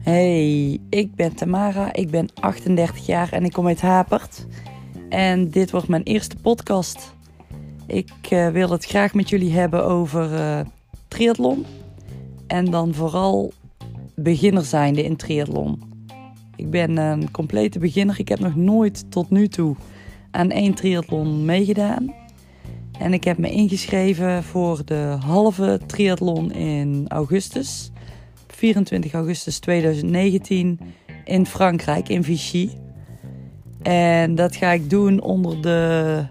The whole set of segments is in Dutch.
Hey, ik ben Tamara, ik ben 38 jaar en ik kom uit Hapert. En dit wordt mijn eerste podcast. Ik uh, wil het graag met jullie hebben over uh, triathlon. En dan vooral beginner zijnde in triathlon. Ik ben een complete beginner. Ik heb nog nooit tot nu toe aan één triathlon meegedaan. En ik heb me ingeschreven voor de halve triathlon in augustus. 24 augustus 2019 in Frankrijk, in Vichy. En dat ga ik doen onder de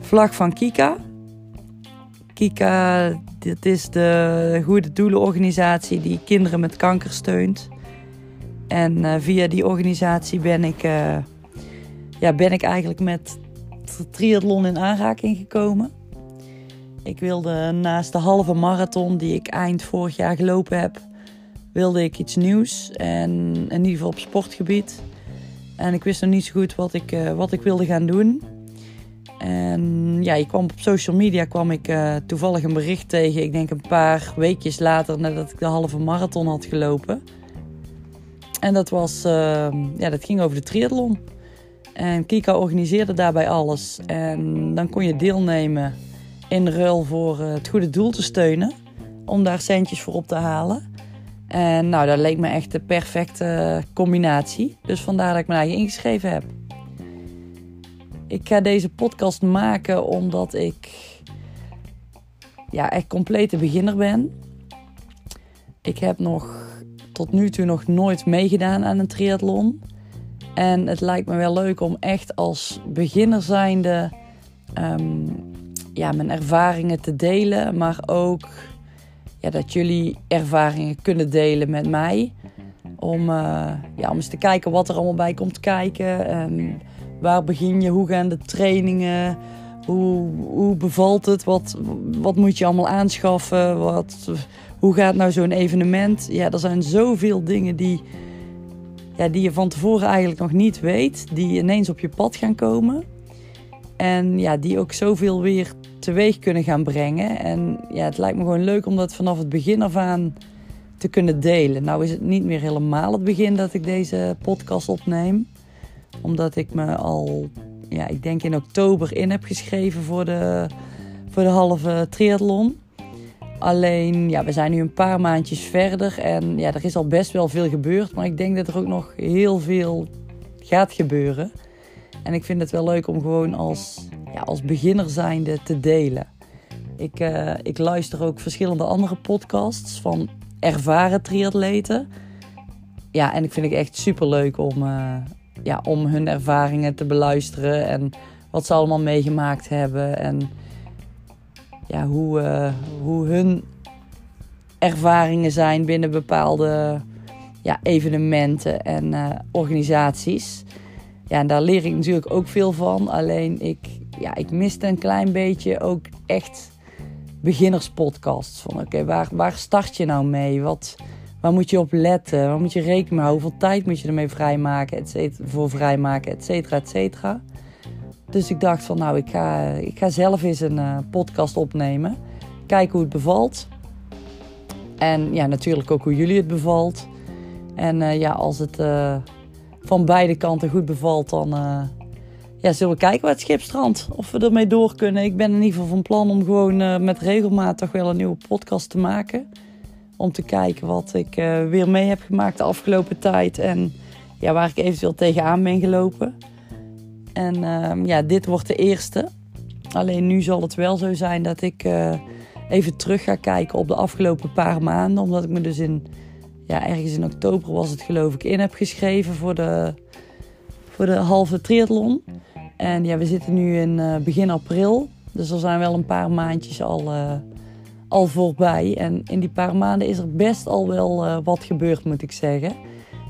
vlag van Kika. Kika, dit is de goede doelenorganisatie die kinderen met kanker steunt. En uh, via die organisatie ben ik, uh, ja, ben ik eigenlijk met triathlon in aanraking gekomen. Ik wilde naast de halve marathon die ik eind vorig jaar gelopen heb, wilde ik iets nieuws. En in ieder geval op sportgebied. En ik wist nog niet zo goed wat ik, uh, wat ik wilde gaan doen. En ja, je kwam op social media kwam ik uh, toevallig een bericht tegen. Ik denk een paar weekjes later nadat ik de halve marathon had gelopen. En dat, was, uh, ja, dat ging over de triathlon. En Kika organiseerde daarbij alles. En dan kon je deelnemen in ruil voor uh, het goede doel te steunen. Om daar centjes voor op te halen. En nou, dat leek me echt de perfecte combinatie. Dus vandaar dat ik me daar ingeschreven heb. Ik ga deze podcast maken omdat ik ja, echt complete beginner ben. Ik heb nog tot nu toe nog nooit meegedaan aan een triathlon. En het lijkt me wel leuk om echt als beginner zijnde um, ja, mijn ervaringen te delen. Maar ook ja, dat jullie ervaringen kunnen delen met mij. Om, uh, ja, om eens te kijken wat er allemaal bij komt kijken. En waar begin je? Hoe gaan de trainingen? Hoe, hoe bevalt het? Wat, wat moet je allemaal aanschaffen? Wat, hoe gaat nou zo'n evenement? Ja, er zijn zoveel dingen die, ja, die je van tevoren eigenlijk nog niet weet. Die ineens op je pad gaan komen. En ja, die ook zoveel weer teweeg kunnen gaan brengen. En ja, het lijkt me gewoon leuk om dat vanaf het begin af aan te kunnen delen. Nou is het niet meer helemaal het begin dat ik deze podcast opneem. Omdat ik me al, ja, ik denk in oktober in heb geschreven voor de, voor de halve triathlon. Alleen, ja, we zijn nu een paar maandjes verder en ja, er is al best wel veel gebeurd. Maar ik denk dat er ook nog heel veel gaat gebeuren. En ik vind het wel leuk om gewoon als, ja, als beginner zijnde te delen. Ik, uh, ik luister ook verschillende andere podcasts van ervaren triatleten. Ja, en ik vind het echt super leuk om, uh, ja, om hun ervaringen te beluisteren. En wat ze allemaal meegemaakt hebben. En ja, hoe, uh, hoe hun ervaringen zijn binnen bepaalde ja, evenementen en organisaties. Ja, en daar leer ik natuurlijk ook veel van. Alleen ik, ja, ik miste een klein beetje ook echt beginnerspodcasts. Van oké, waar, waar start je nou mee? Wat, waar moet je op letten? Waar moet je rekening mee houden? Hoeveel tijd moet je ermee vrijmaken? Et cetera, voor vrijmaken, et cetera, et cetera. Dus ik dacht van nou, ik ga, ik ga zelf eens een uh, podcast opnemen. Kijken hoe het bevalt. En ja, natuurlijk ook hoe jullie het bevalt. En uh, ja, als het... Uh, van beide kanten goed bevalt, dan ja, zullen we kijken waar het. Of we ermee door kunnen. Ik ben in ieder geval van plan om gewoon met regelmaat toch wel een nieuwe podcast te maken. Om te kijken wat ik weer mee heb gemaakt de afgelopen tijd. En ja, waar ik eventueel tegenaan ben gelopen. En ehm, ja, dit wordt de eerste. Alleen nu zal het wel zo zijn dat ik even terug ga kijken op de afgelopen paar maanden. Omdat ik me dus in ja, ergens in oktober was het geloof ik, in heb geschreven voor de, voor de halve triathlon. En ja, we zitten nu in uh, begin april. Dus er zijn wel een paar maandjes al, uh, al voorbij. En in die paar maanden is er best al wel wat gebeurd, moet ik zeggen.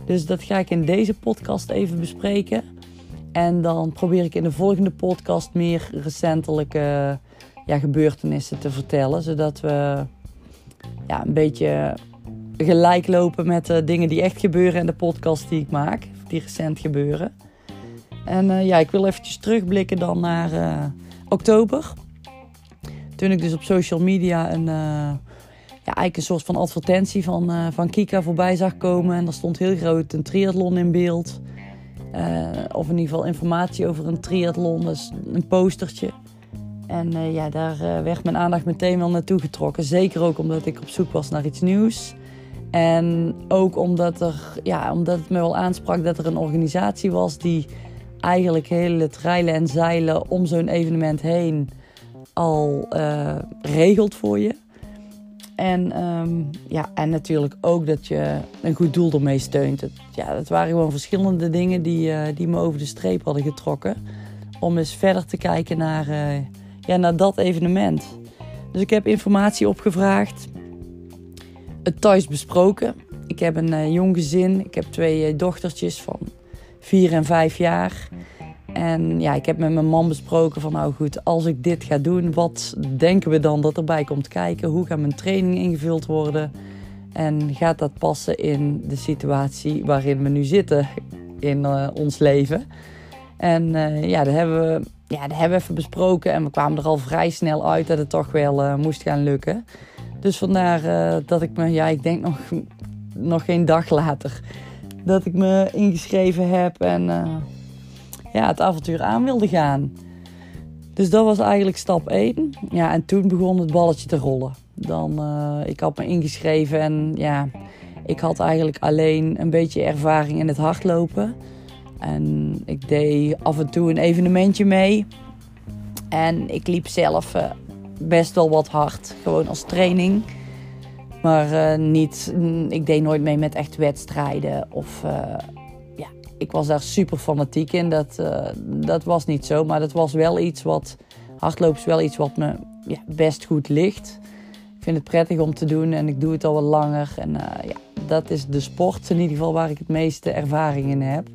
Dus dat ga ik in deze podcast even bespreken. En dan probeer ik in de volgende podcast meer recentelijke ja, gebeurtenissen te vertellen. Zodat we ja, een beetje gelijk lopen met uh, dingen die echt gebeuren en de podcast die ik maak, die recent gebeuren. En uh, ja, ik wil eventjes terugblikken dan naar uh, oktober. Toen ik dus op social media een, ja, eigenlijk een soort van advertentie van, uh, van Kika voorbij zag komen. En daar stond heel groot een triathlon in beeld. Uh, of in ieder geval informatie over een triathlon, dus een postertje. En uh, ja, daar werd mijn aandacht meteen wel naartoe getrokken. Zeker ook omdat ik op zoek was naar iets nieuws. En ook omdat, er, ja, omdat het me wel aansprak dat er een organisatie was die eigenlijk heel het rijlen en zeilen om zo'n evenement heen al regelt voor je. En, um, ja, en natuurlijk ook dat je een goed doel ermee steunt. Ja, dat waren gewoon verschillende dingen die, uh, die me over de streep hadden getrokken. Om eens verder te kijken naar, uh, ja, naar dat evenement. Dus ik heb informatie opgevraagd. Het thuis besproken. Ik heb een uh, jong gezin. Ik heb twee dochtertjes van vier en vijf jaar. En ja, ik heb met mijn man besproken van nou goed, als ik dit ga doen, wat denken we dan dat erbij komt kijken? Hoe gaat mijn training ingevuld worden? En gaat dat passen in de situatie waarin we nu zitten in uh, ons leven? En uh, ja, dat hebben, we, ja, dat hebben we even besproken en we kwamen er al vrij snel uit dat het toch wel uh, moest gaan lukken. Dus vandaar dat ik me, ja, ik denk nog, nog geen dag later, dat ik me ingeschreven heb en ja, het avontuur aan wilde gaan. Dus dat was eigenlijk stap 1. Ja, en toen begon het balletje te rollen. Dan, uh, ik had me ingeschreven en ja, ik had eigenlijk alleen een beetje ervaring in het hardlopen. En ik deed af en toe een evenementje mee. En ik liep zelf uh, best wel wat hard, gewoon als training. Maar uh, niet, ik deed nooit mee met echt wedstrijden of ik was daar super fanatiek in. Dat, uh, dat was niet zo. Maar dat was wel iets wat. Hardlopen is wel iets wat me ja, best goed ligt. Ik vind het prettig om te doen en ik doe het al wat langer. En uh, ja, dat is de sport in ieder geval waar ik het meeste ervaring in heb.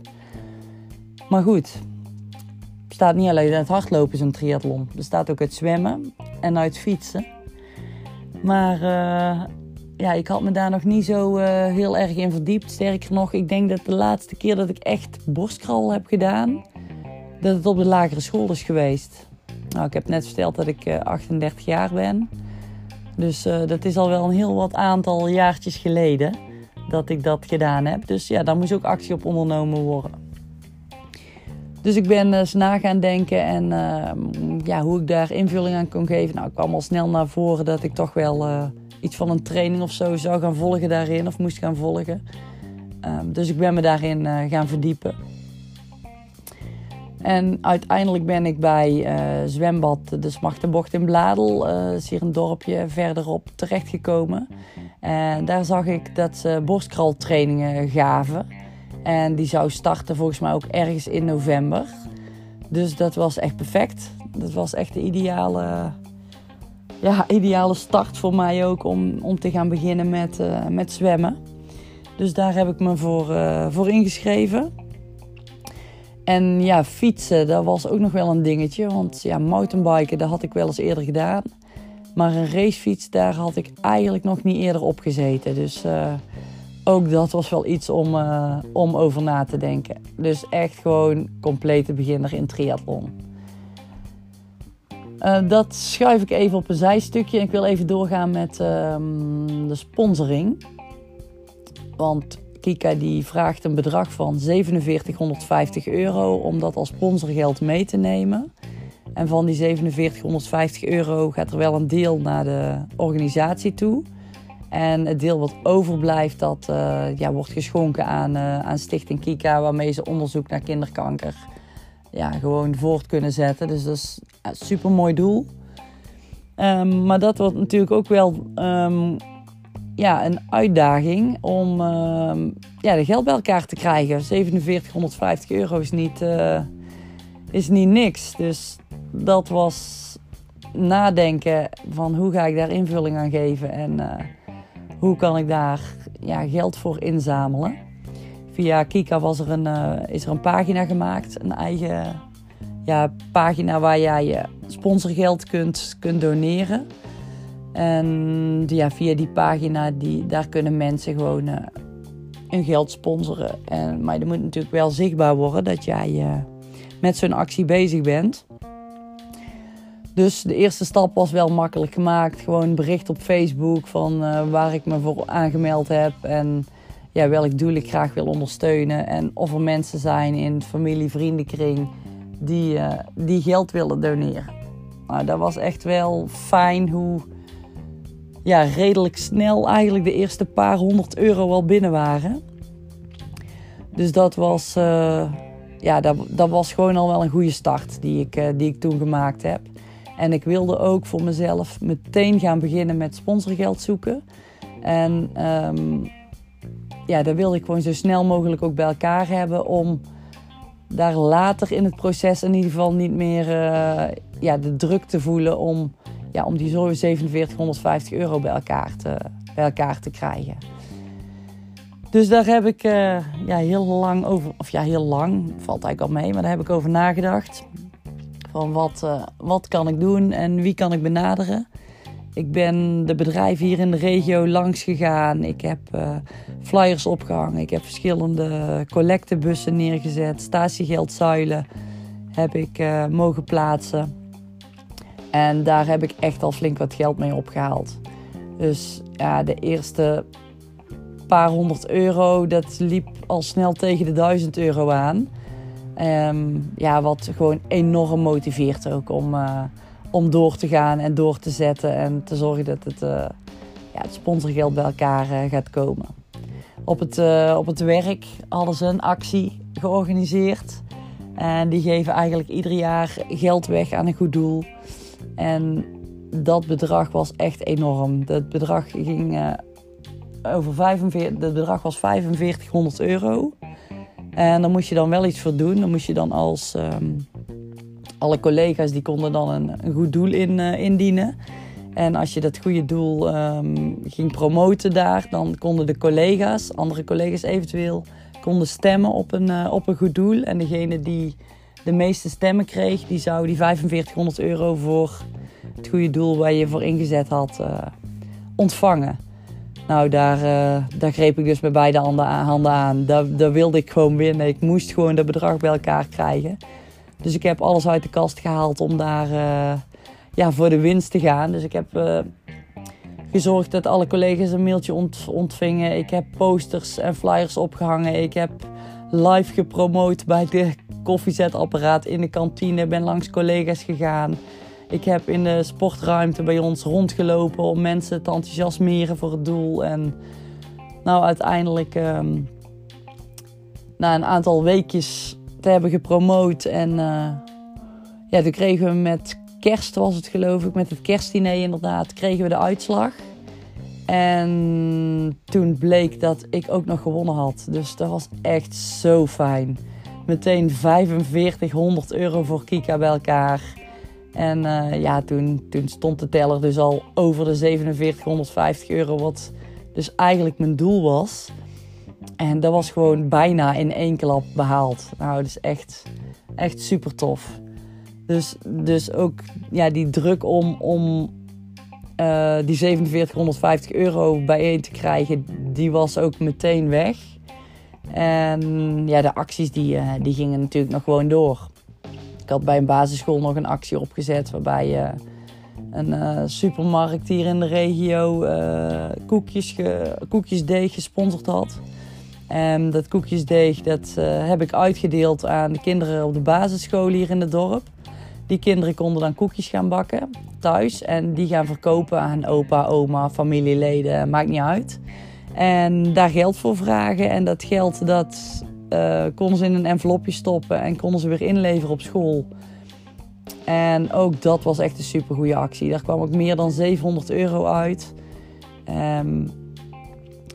Maar goed, er staat niet alleen uit hardlopen is een triathlon. Er staat ook uit zwemmen en uit fietsen. Maar uh, ja, ik had me daar nog niet zo uh, heel erg in verdiept. Sterker nog, ik denk dat de laatste keer dat ik echt borstkrol heb gedaan, dat het op de lagere school is geweest. Nou, ik heb net verteld dat ik uh, 38 jaar ben. Dus uh, dat is al wel een heel wat aantal jaartjes geleden dat ik dat gedaan heb. Dus ja, daar moest ook actie op ondernomen worden. Dus ik ben eens na gaan denken en ja, hoe ik daar invulling aan kon geven. Nou, ik kwam al snel naar voren dat ik toch wel eh, iets van een training of zo zou gaan volgen daarin of moest gaan volgen. Um, dus ik ben me daarin uh, gaan verdiepen. En uiteindelijk ben ik bij uh, zwembad De Smachtenbocht in Bladel, uh, is hier een dorpje verderop, terechtgekomen. En daar zag ik dat ze borstkraltrainingen gaven. En die zou starten volgens mij ook ergens in november. Dus dat was echt perfect. Dat was echt de ideale ja, ideale start voor mij ook om, om te gaan beginnen met, uh, met zwemmen. Dus daar heb ik me voor, uh, voor ingeschreven. En ja, fietsen, dat was ook nog wel een dingetje. Want ja, mountainbiken, dat had ik wel eens eerder gedaan. Maar een racefiets, daar had ik eigenlijk nog niet eerder op gezeten. Dus uh, ook dat was wel iets om, om over na te denken. Dus echt gewoon complete beginner in triathlon. Uh, dat schuif ik even op een zijstukje. Ik wil even doorgaan met uh, de sponsoring. Want Kika die vraagt een bedrag van 4750 euro om dat als sponsorgeld mee te nemen. En van die 4750 euro gaat er wel een deel naar de organisatie toe. En het deel wat overblijft, dat uh, ja, wordt geschonken aan, uh, aan Stichting Kika, waarmee ze onderzoek naar kinderkanker ja, gewoon voort kunnen zetten. Dus dat is een super mooi doel. Um, maar dat wordt natuurlijk ook wel um, ja, een uitdaging om um, ja, de geld bij elkaar te krijgen. 4750 euro is niet, uh, is niet niks. Dus dat was nadenken van hoe ga ik daar invulling aan geven en uh, hoe kan ik daar ja, geld voor inzamelen. Via Kika was er een, uh, is er een pagina gemaakt. Een eigen ja, pagina waar jij je sponsorgeld kunt, kunt doneren. En ja, via die pagina die, daar kunnen mensen gewoon uh, hun geld sponsoren. En, maar er moet natuurlijk wel zichtbaar worden dat jij uh, met zo'n actie bezig bent. Dus de eerste stap was wel makkelijk gemaakt. Gewoon een bericht op Facebook van waar ik me voor aangemeld heb. En ja, welk doel ik graag wil ondersteunen. En of er mensen zijn in familie, vriendenkring die, uh, die geld willen doneren. Nou, dat was echt wel fijn hoe ja, redelijk snel eigenlijk de eerste paar honderd euro al binnen waren. Dus dat was, uh, ja, dat, dat was gewoon al wel een goede start die ik, uh, die ik toen gemaakt heb. En ik wilde ook voor mezelf meteen gaan beginnen met sponsorgeld zoeken. En um, ja, dat wilde ik gewoon zo snel mogelijk ook bij elkaar hebben om daar later in het proces in ieder geval niet meer uh, ja, de druk te voelen om, ja, om die zo 4750 euro bij elkaar te, bij elkaar te krijgen. Dus daar heb ik uh, ja, heel lang over, of ja, heel lang, valt eigenlijk al mee, maar daar heb ik over nagedacht. Van wat, uh, wat kan ik doen en wie kan ik benaderen? Ik ben de bedrijven hier in de regio langs gegaan. Ik heb uh, flyers opgehangen. Ik heb verschillende collectebussen neergezet. Statiegeldzuilen heb ik uh, mogen plaatsen. En daar heb ik echt al flink wat geld mee opgehaald. Dus ja, de eerste paar honderd euro, dat liep al snel tegen de duizend euro aan. Um, ja, wat gewoon enorm motiveert ook om, uh, om door te gaan en door te zetten. En te zorgen dat het, uh, ja, het sponsorgeld bij elkaar uh, gaat komen. Op het, op het werk hadden ze een actie georganiseerd. En die geven eigenlijk ieder jaar geld weg aan een goed doel. En dat bedrag was echt enorm. Dat bedrag ging over 45, dat bedrag was 4500 euro. En daar moest je dan wel iets voor doen. Dan moest je dan als um, alle collega's die konden dan een, een goed doel in, uh, indienen. En als je dat goede doel um, ging promoten daar, dan konden de collega's, andere collega's eventueel, konden stemmen op een, uh, op een goed doel. En degene die de meeste stemmen kreeg, die zou die 4500 euro voor het goede doel waar je voor ingezet had uh, ontvangen. Nou, daar, daar greep ik dus met beide handen aan. Daar, daar wilde ik gewoon winnen. Ik moest gewoon dat bedrag bij elkaar krijgen. Dus ik heb alles uit de kast gehaald om daar uh, ja, voor de winst te gaan. Dus ik heb uh, gezorgd dat alle collega's een mailtje ont ontvingen. Ik heb posters en flyers opgehangen. Ik heb live gepromoot bij de koffiezetapparaat in de kantine. Ben langs collega's gegaan. Ik heb in de sportruimte bij ons rondgelopen om mensen te enthousiasmeren voor het doel. En nou, uiteindelijk, um, na een aantal weekjes te hebben gepromoot. En uh, ja, toen kregen we met kerst, was het geloof ik, met het kerstdiner inderdaad, kregen we de uitslag. En toen bleek dat ik ook nog gewonnen had. Dus dat was echt zo fijn. Meteen 4500 euro voor Kika bij elkaar. En uh, ja, toen, toen stond de teller dus al over de 4750 euro, wat dus eigenlijk mijn doel was. En dat was gewoon bijna in één klap behaald. Nou, dat is echt, echt super tof. Dus, dus ook ja, die druk om, om uh, die 4750 euro bijeen te krijgen, die was ook meteen weg. En ja, de acties die, uh, die gingen natuurlijk nog gewoon door had bij een basisschool nog een actie opgezet waarbij je een uh, supermarkt hier in de regio koekjes ge, koekjesdeeg gesponsord had. En dat koekjesdeeg dat, uh, heb ik uitgedeeld aan de kinderen op de basisschool hier in het dorp. Die kinderen konden dan koekjes gaan bakken thuis en die gaan verkopen aan opa, oma, familieleden, maakt niet uit. En daar geld voor vragen en dat geld dat uh, konden ze in een envelopje stoppen en konden ze weer inleveren op school. En ook dat was echt een super goede actie. Daar kwam ook meer dan 700 euro uit. Um,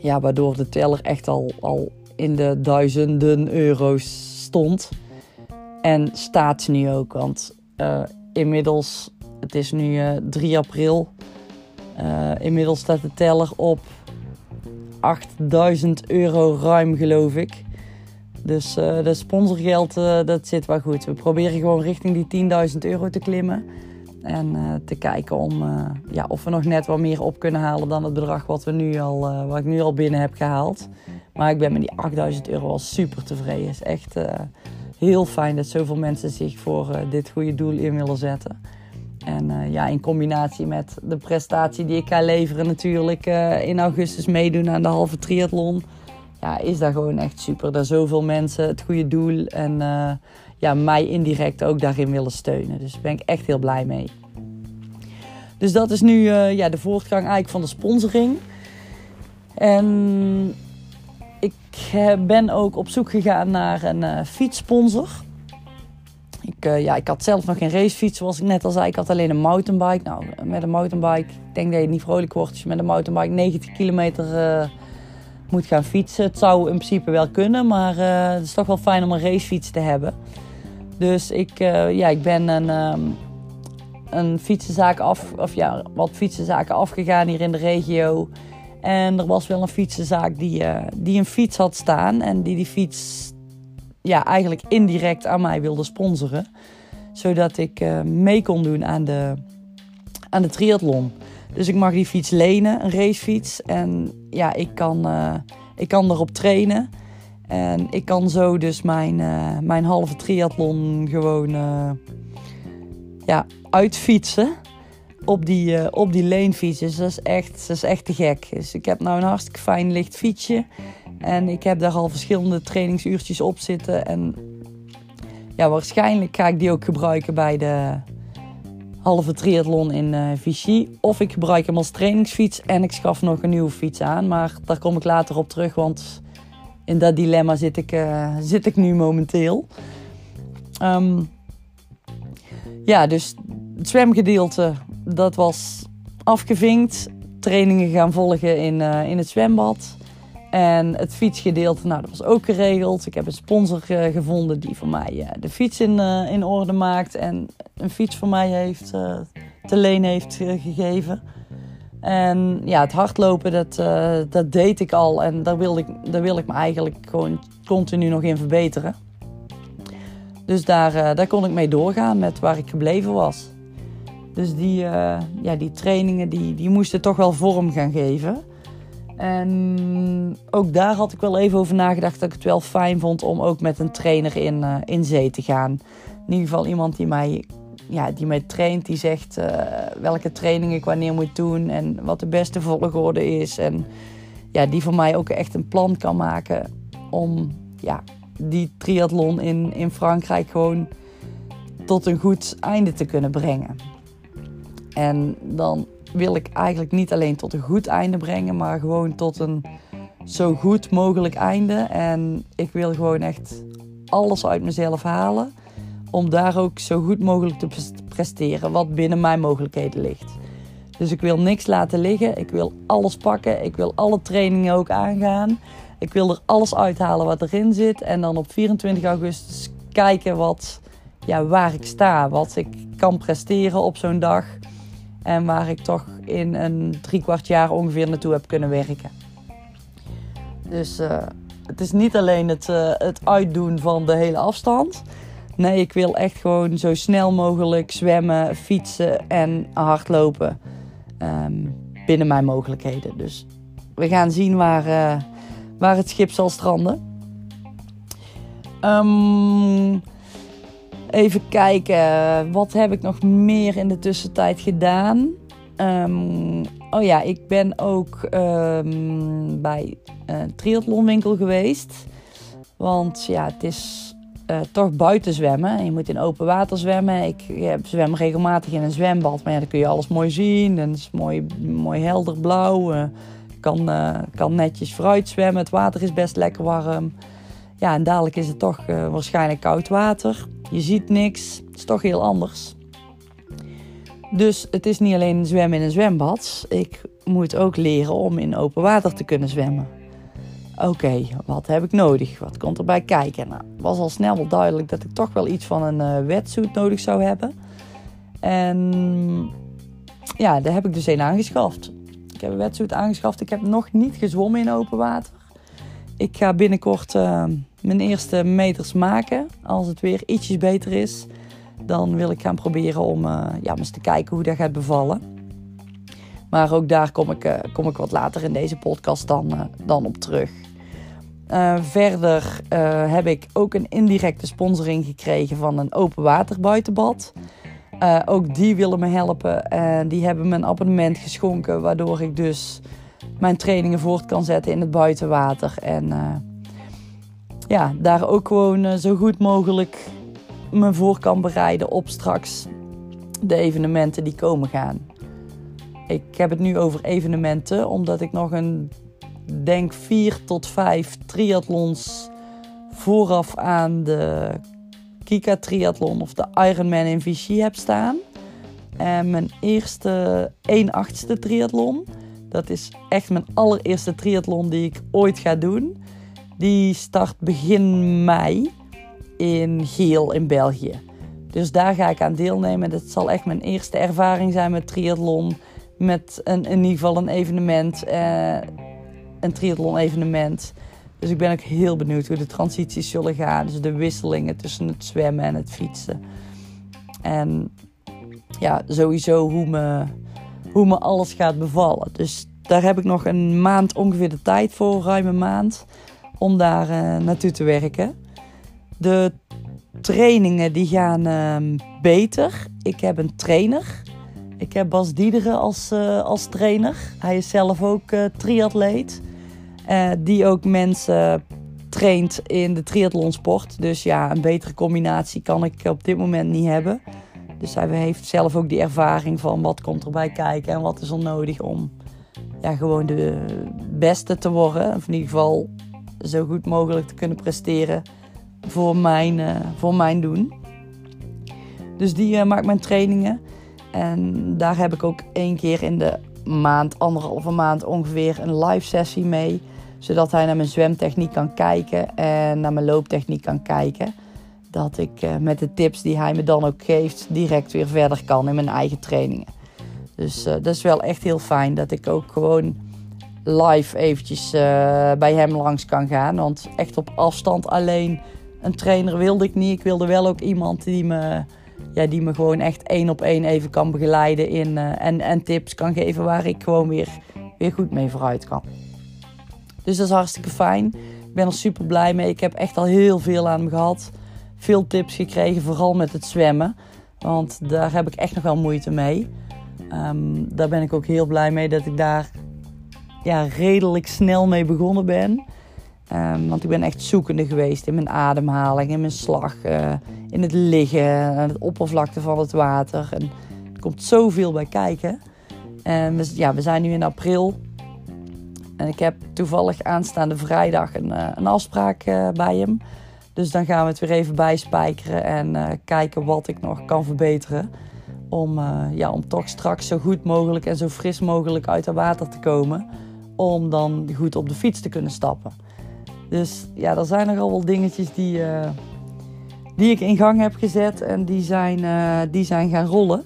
ja, waardoor de teller echt al, al in de duizenden euro's stond. En staat nu ook, want uh, inmiddels, het is nu uh, 3 april. Uh, inmiddels staat de teller op 8000 euro ruim, geloof ik. Dus de sponsorgeld, dat zit wel goed. We proberen gewoon richting die 10.000 euro te klimmen. En uh, te kijken om, ja, of we nog net wat meer op kunnen halen dan het bedrag wat, we nu al, wat ik nu al binnen heb gehaald. Maar ik ben met die 8000 euro al super tevreden. Het is echt heel fijn dat zoveel mensen zich voor dit goede doel in willen zetten. En eh, ja, in combinatie met de prestatie die ik ga leveren natuurlijk in augustus meedoen aan de halve triathlon. Ja, is dat gewoon echt super. Dat zoveel mensen het goede doel en ja, mij indirect ook daarin willen steunen. Dus daar ben ik echt heel blij mee. Dus dat is nu ja, de voortgang eigenlijk van de sponsoring. En ik ben ook op zoek gegaan naar een fietssponsor. Ik, uh, ja, ik had zelf nog geen racefiets, zoals ik net al zei. Ik had alleen een mountainbike. Nou, met een mountainbike, ik denk dat je niet vrolijk wordt als je met een mountainbike 90 kilometer uh, moet gaan fietsen. Het zou in principe wel kunnen, maar uh, het is toch wel fijn om een racefiets te hebben. Dus ik, ja, ik ben een, um, een fietsenzaak af, of ja, wat fietsenzaken afgegaan hier in de regio. En er was wel een fietsenzaak die, die een fiets had staan. En die die fiets ja, eigenlijk indirect aan mij wilde sponsoren. Zodat ik uh, mee kon doen aan de, aan de triathlon. Dus ik mag die fiets lenen, een racefiets. En ja, ik kan, ik kan erop trainen. En ik kan zo dus mijn, uh, mijn halve triathlon gewoon ja, uitfietsen. Op die, op die leenfiets. Dat is, echt, dat is echt te gek. Dus ik heb nou een hartstikke fijn licht fietsje. En ik heb daar al verschillende trainingsuurtjes op zitten. En ja, waarschijnlijk ga ik die ook gebruiken bij de halve triathlon in uh, Vichy. Of ik gebruik hem als trainingsfiets en ik schaf nog een nieuwe fiets aan. Maar daar kom ik later op terug, want in dat dilemma zit ik, uh, zit ik nu momenteel. Um, ja, dus het zwemgedeelte, dat was afgevinkt. Trainingen gaan volgen in, uh, in het zwembad. En het fietsgedeelte, nou, dat was ook geregeld. Ik heb een sponsor uh, gevonden die voor mij de fiets in, in orde maakt. En een fiets voor mij heeft, te leen heeft gegeven. En ja, het hardlopen, dat, dat deed ik al. En daar wil, ik, daar wil ik me eigenlijk gewoon continu nog in verbeteren. Dus daar, daar kon ik mee doorgaan met waar ik gebleven was. Dus die, ja, die trainingen die, die moesten toch wel vorm gaan geven. En ook daar had ik wel even over nagedacht dat ik het wel fijn vond om ook met een trainer in, in zee te gaan. In ieder geval iemand die mij, ja, die mij traint, die zegt uh, welke training ik wanneer moet doen en wat de beste volgorde is. En ja, die voor mij ook echt een plan kan maken om ja, die triathlon in, in Frankrijk gewoon tot een goed einde te kunnen brengen. En dan wil ik eigenlijk niet alleen tot een goed einde brengen, maar gewoon tot een zo goed mogelijk einde. En ik wil gewoon echt alles uit mezelf halen om daar ook zo goed mogelijk te presteren, wat binnen mijn mogelijkheden ligt. Dus ik wil niks laten liggen. Ik wil alles pakken. Ik wil alle trainingen ook aangaan. Ik wil er alles uithalen wat erin zit. En dan op 24 augustus kijken wat, ja, waar ik sta. Wat ik kan presteren op zo'n dag. En waar ik toch in een drie kwart jaar ongeveer naartoe heb kunnen werken. Dus uh, het is niet alleen het, uh, het uitdoen van de hele afstand. Nee, ik wil echt gewoon zo snel mogelijk zwemmen, fietsen en hardlopen. Um, binnen mijn mogelijkheden. Dus we gaan zien waar, uh, waar het schip zal stranden. Um, Even kijken, wat heb ik nog meer in de tussentijd gedaan? Um, oh ja, ik ben ook bij een triathlonwinkel geweest. Want ja, het is uh, toch buiten zwemmen. Je moet in open water zwemmen. Ik zwem regelmatig in een zwembad. Maar ja, dan kun je alles mooi zien. En het is mooi, mooi helder blauw. Uh, kan, uh, kan netjes vooruit zwemmen. Het water is best lekker warm. Ja, en dadelijk is het toch waarschijnlijk koud water. Je ziet niks. Het is toch heel anders. Dus het is niet alleen zwemmen in een zwembad. Ik moet ook leren om in open water te kunnen zwemmen. Oké, wat heb ik nodig? Wat komt erbij kijken? Nou, was al snel wel duidelijk dat ik toch wel iets van een uh, wetsuit nodig zou hebben. En ja, daar heb ik dus een aangeschaft. Ik heb een wetsuit aangeschaft. Ik heb nog niet gezwommen in open water. Ik ga binnenkort uh, mijn eerste meters maken. Als het weer ietsjes beter is, dan wil ik gaan proberen om uh, ja, eens te kijken hoe dat gaat bevallen. Maar ook daar kom ik, kom ik wat later in deze podcast dan, dan op terug. Verder heb ik ook een indirecte sponsoring gekregen van een open water buitenbad. Uh, ook die willen me helpen en die hebben me een abonnement geschonken, waardoor ik dus mijn trainingen voort kan zetten in het buitenwater. En ja, daar ook gewoon zo goed mogelijk me voor kan bereiden op straks de evenementen die komen gaan. Ik heb het nu over evenementen, omdat ik nog een, denk, vier tot vijf triathlons vooraf aan de Kika Triathlon of de Ironman in Vichy heb staan. En mijn eerste 1 achtste triathlon, dat is echt mijn allereerste triathlon die ik ooit ga doen. Die start begin mei in Geel in België. Dus daar ga ik aan deelnemen. Dat zal echt mijn eerste ervaring zijn met triathlon. Met een, in ieder geval een evenement, eh, een triathlon evenement. Dus ik ben ook heel benieuwd hoe de transities zullen gaan. Dus de wisselingen tussen het zwemmen en het fietsen. En ja, sowieso hoe me, hoe me alles gaat bevallen. Dus daar heb ik nog een maand ongeveer de tijd voor, ruim een maand, om daar uh, naartoe te werken. De trainingen die gaan uh, beter. Ik heb een trainer. Ik heb Bas Diederen als, uh, als trainer. Hij is zelf ook uh, triatleet. Uh, die ook mensen traint in de triathlonsport. Dus ja, een betere combinatie kan ik op dit moment niet hebben. Dus hij heeft zelf ook die ervaring van wat komt erbij kijken en wat is er nodig om ja, gewoon de beste te worden. Of in ieder geval zo goed mogelijk te kunnen presteren voor mijn, uh, voor mijn doen. Dus die uh, maakt mijn trainingen. En daar heb ik ook één keer in de maand, anderhalve maand ongeveer, een live sessie mee zodat hij naar mijn zwemtechniek kan kijken en naar mijn looptechniek kan kijken. Dat ik uh, met de tips die hij me dan ook geeft, direct weer verder kan in mijn eigen trainingen. Dus uh, dat is wel echt heel fijn dat ik ook gewoon live eventjes uh, bij hem langs kan gaan. Want echt op afstand alleen een trainer wilde ik niet. Ik wilde wel ook iemand die me, ja, die me gewoon echt één op één even kan begeleiden in, en, en tips kan geven waar ik gewoon weer, weer goed mee vooruit kan. Dus dat is hartstikke fijn. Ik ben er super blij mee. Ik heb echt al heel veel aan hem gehad. Veel tips gekregen, vooral met het zwemmen. Want daar heb ik echt nog wel moeite mee. Um, daar ben ik ook heel blij mee dat ik daar ja, redelijk snel mee begonnen ben. Um, want ik ben echt zoekende geweest in mijn ademhaling, in mijn slag, uh, in het liggen, aan het oppervlakte van het water. En er komt zoveel bij kijken. En we, ja, we zijn nu in april. En ik heb toevallig aanstaande vrijdag een, uh, een afspraak uh, bij hem. Dus dan gaan we het weer even bijspijkeren en uh, kijken wat ik nog kan verbeteren. Om, ja, om toch straks zo goed mogelijk en zo fris mogelijk uit het water te komen. Om dan goed op de fiets te kunnen stappen. Dus ja, er zijn nogal wel dingetjes die, die ik in gang heb gezet en die zijn, die zijn gaan rollen.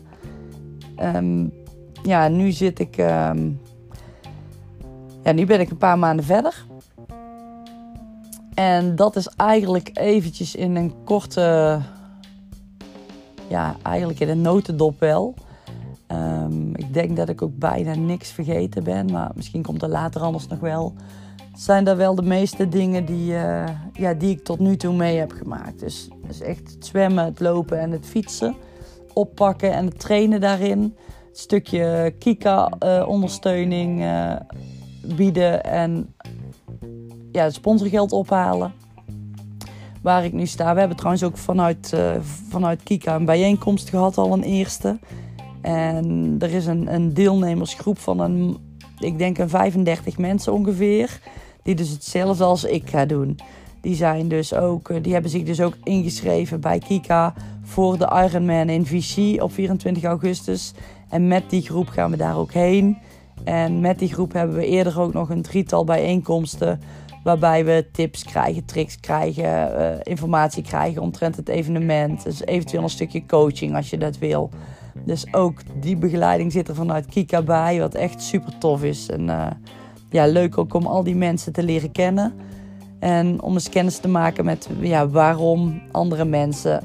Um, ja, nu zit ik. Um, ja, nu ben ik een paar maanden verder. En dat is eigenlijk eventjes in een korte, ja, eigenlijk in een notendop wel. Um, ik denk dat ik ook bijna niks vergeten ben, maar misschien komt er later anders nog wel. Zijn dat wel de meeste dingen die, uh, ja, die ik tot nu toe mee heb gemaakt. Dus, dus echt het zwemmen, het lopen en het fietsen. Oppakken en het trainen daarin. Het stukje Kika-ondersteuning. Uh, bieden en ja, sponsorgeld ophalen. Waar ik nu sta. We hebben trouwens ook vanuit, uh, vanuit Kika een bijeenkomst gehad, al een eerste. En er is een, een deelnemersgroep van een, ik denk een 35 mensen ongeveer. Die dus hetzelfde als ik ga doen. Die, zijn dus ook, eh, die hebben zich dus ook ingeschreven bij Kika voor de Ironman in Vichy op 24 augustus. En met die groep gaan we daar ook heen. En met die groep hebben we eerder ook nog een drietal bijeenkomsten. Waarbij we tips krijgen, tricks krijgen, uh, informatie krijgen omtrent het evenement. Dus eventueel een stukje coaching als je dat wil. Dus ook die begeleiding zit er vanuit Kika bij, wat echt super tof is. En uh, ja, leuk ook om al die mensen te leren kennen. En om eens kennis te maken met ja, waarom andere mensen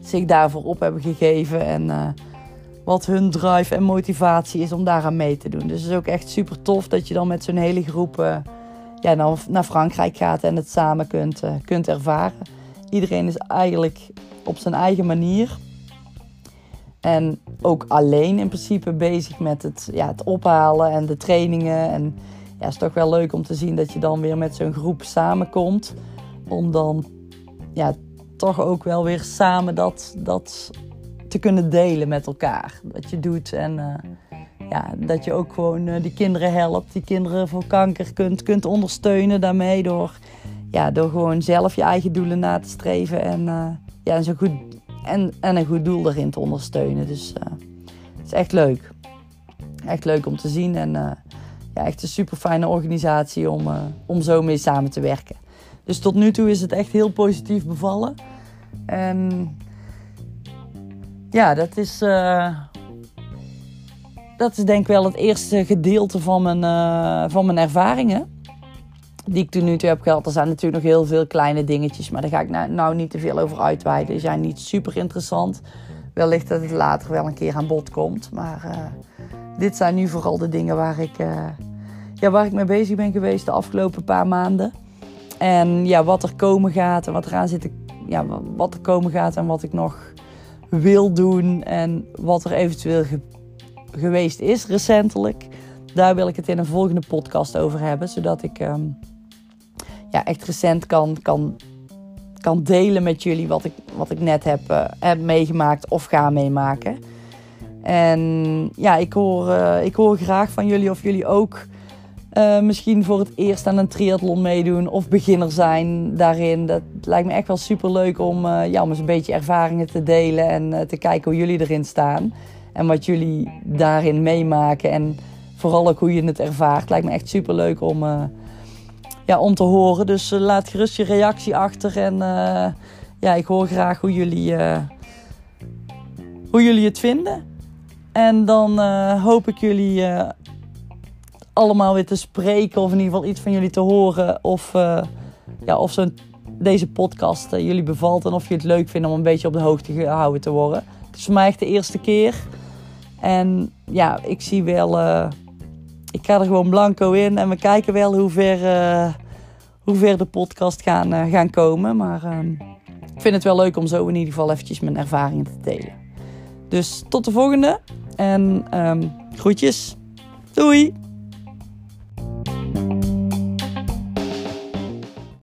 zich daarvoor op hebben gegeven. En uh, wat hun drive en motivatie is om daaraan mee te doen. Dus het is ook echt super tof dat je dan met zo'n hele groep uh, ja, naar, naar Frankrijk gaat en het samen kunt, uh, kunt ervaren. Iedereen is eigenlijk op zijn eigen manier. En ook alleen in principe bezig met het, ja, het ophalen en de trainingen. En ja, het is toch wel leuk om te zien dat je dan weer met zo'n groep samenkomt. Om dan ja, toch ook wel weer samen dat, dat te kunnen delen met elkaar. Wat je doet en uh, ja, dat je ook gewoon uh, die kinderen helpt. Die kinderen voor kanker kunt, kunt ondersteunen daarmee. Door, ja, door gewoon zelf je eigen doelen na te streven. En, uh, ja, zo goed, en, en een goed doel erin te ondersteunen. Dus het is echt leuk. Echt leuk om te zien. En ja, echt een super fijne organisatie om, om zo mee samen te werken. Dus tot nu toe is het echt heel positief bevallen. En ja, dat is, uh, dat is denk ik wel het eerste gedeelte van mijn, uh, van mijn ervaringen. Die ik tot nu toe heb gehad. Er zijn natuurlijk nog heel veel kleine dingetjes. Maar daar ga ik nou, nou niet te veel over uitweiden. Die zijn niet super interessant. Wellicht dat het later wel een keer aan bod komt. Maar uh, dit zijn nu vooral de dingen waar ik, ja, waar ik mee bezig ben geweest de afgelopen paar maanden. En ja, wat er komen gaat en wat er aan zit, ja, wat er komen gaat en wat ik nog wil doen en wat er eventueel geweest is recentelijk. Daar wil ik het in een volgende podcast over hebben, zodat ik um, ja, echt recent kan, kan, kan delen met jullie wat ik, wat ik net heb, uh, heb meegemaakt of ga meemaken. En ja, ik hoor, uh, ik hoor graag van jullie of jullie ook uh, misschien voor het eerst aan een triathlon meedoen of beginner zijn daarin. Dat lijkt me echt wel super leuk om, uh, ja, om eens een beetje ervaringen te delen en uh, te kijken hoe jullie erin staan. En wat jullie daarin meemaken en vooral ook hoe je het ervaart. Lijkt me echt super leuk om, ja, om te horen. Dus laat gerust je reactie achter en ja, ik hoor graag hoe jullie, hoe jullie het vinden. En dan hoop ik jullie allemaal weer te spreken. Of in ieder geval iets van jullie te horen. Of, uh, ja, of zo deze podcast uh, jullie bevalt. En of je het leuk vindt om een beetje op de hoogte gehouden te worden. Het is voor mij echt de eerste keer. En ja, ik zie wel... Uh, ik ga er gewoon blanco in. En we kijken wel hoe ver, hoe ver de podcast gaan, gaan komen. Maar ehm, ik vind het wel leuk om zo in ieder geval eventjes mijn ervaringen te delen. Dus tot de volgende. En um, groetjes. Doei!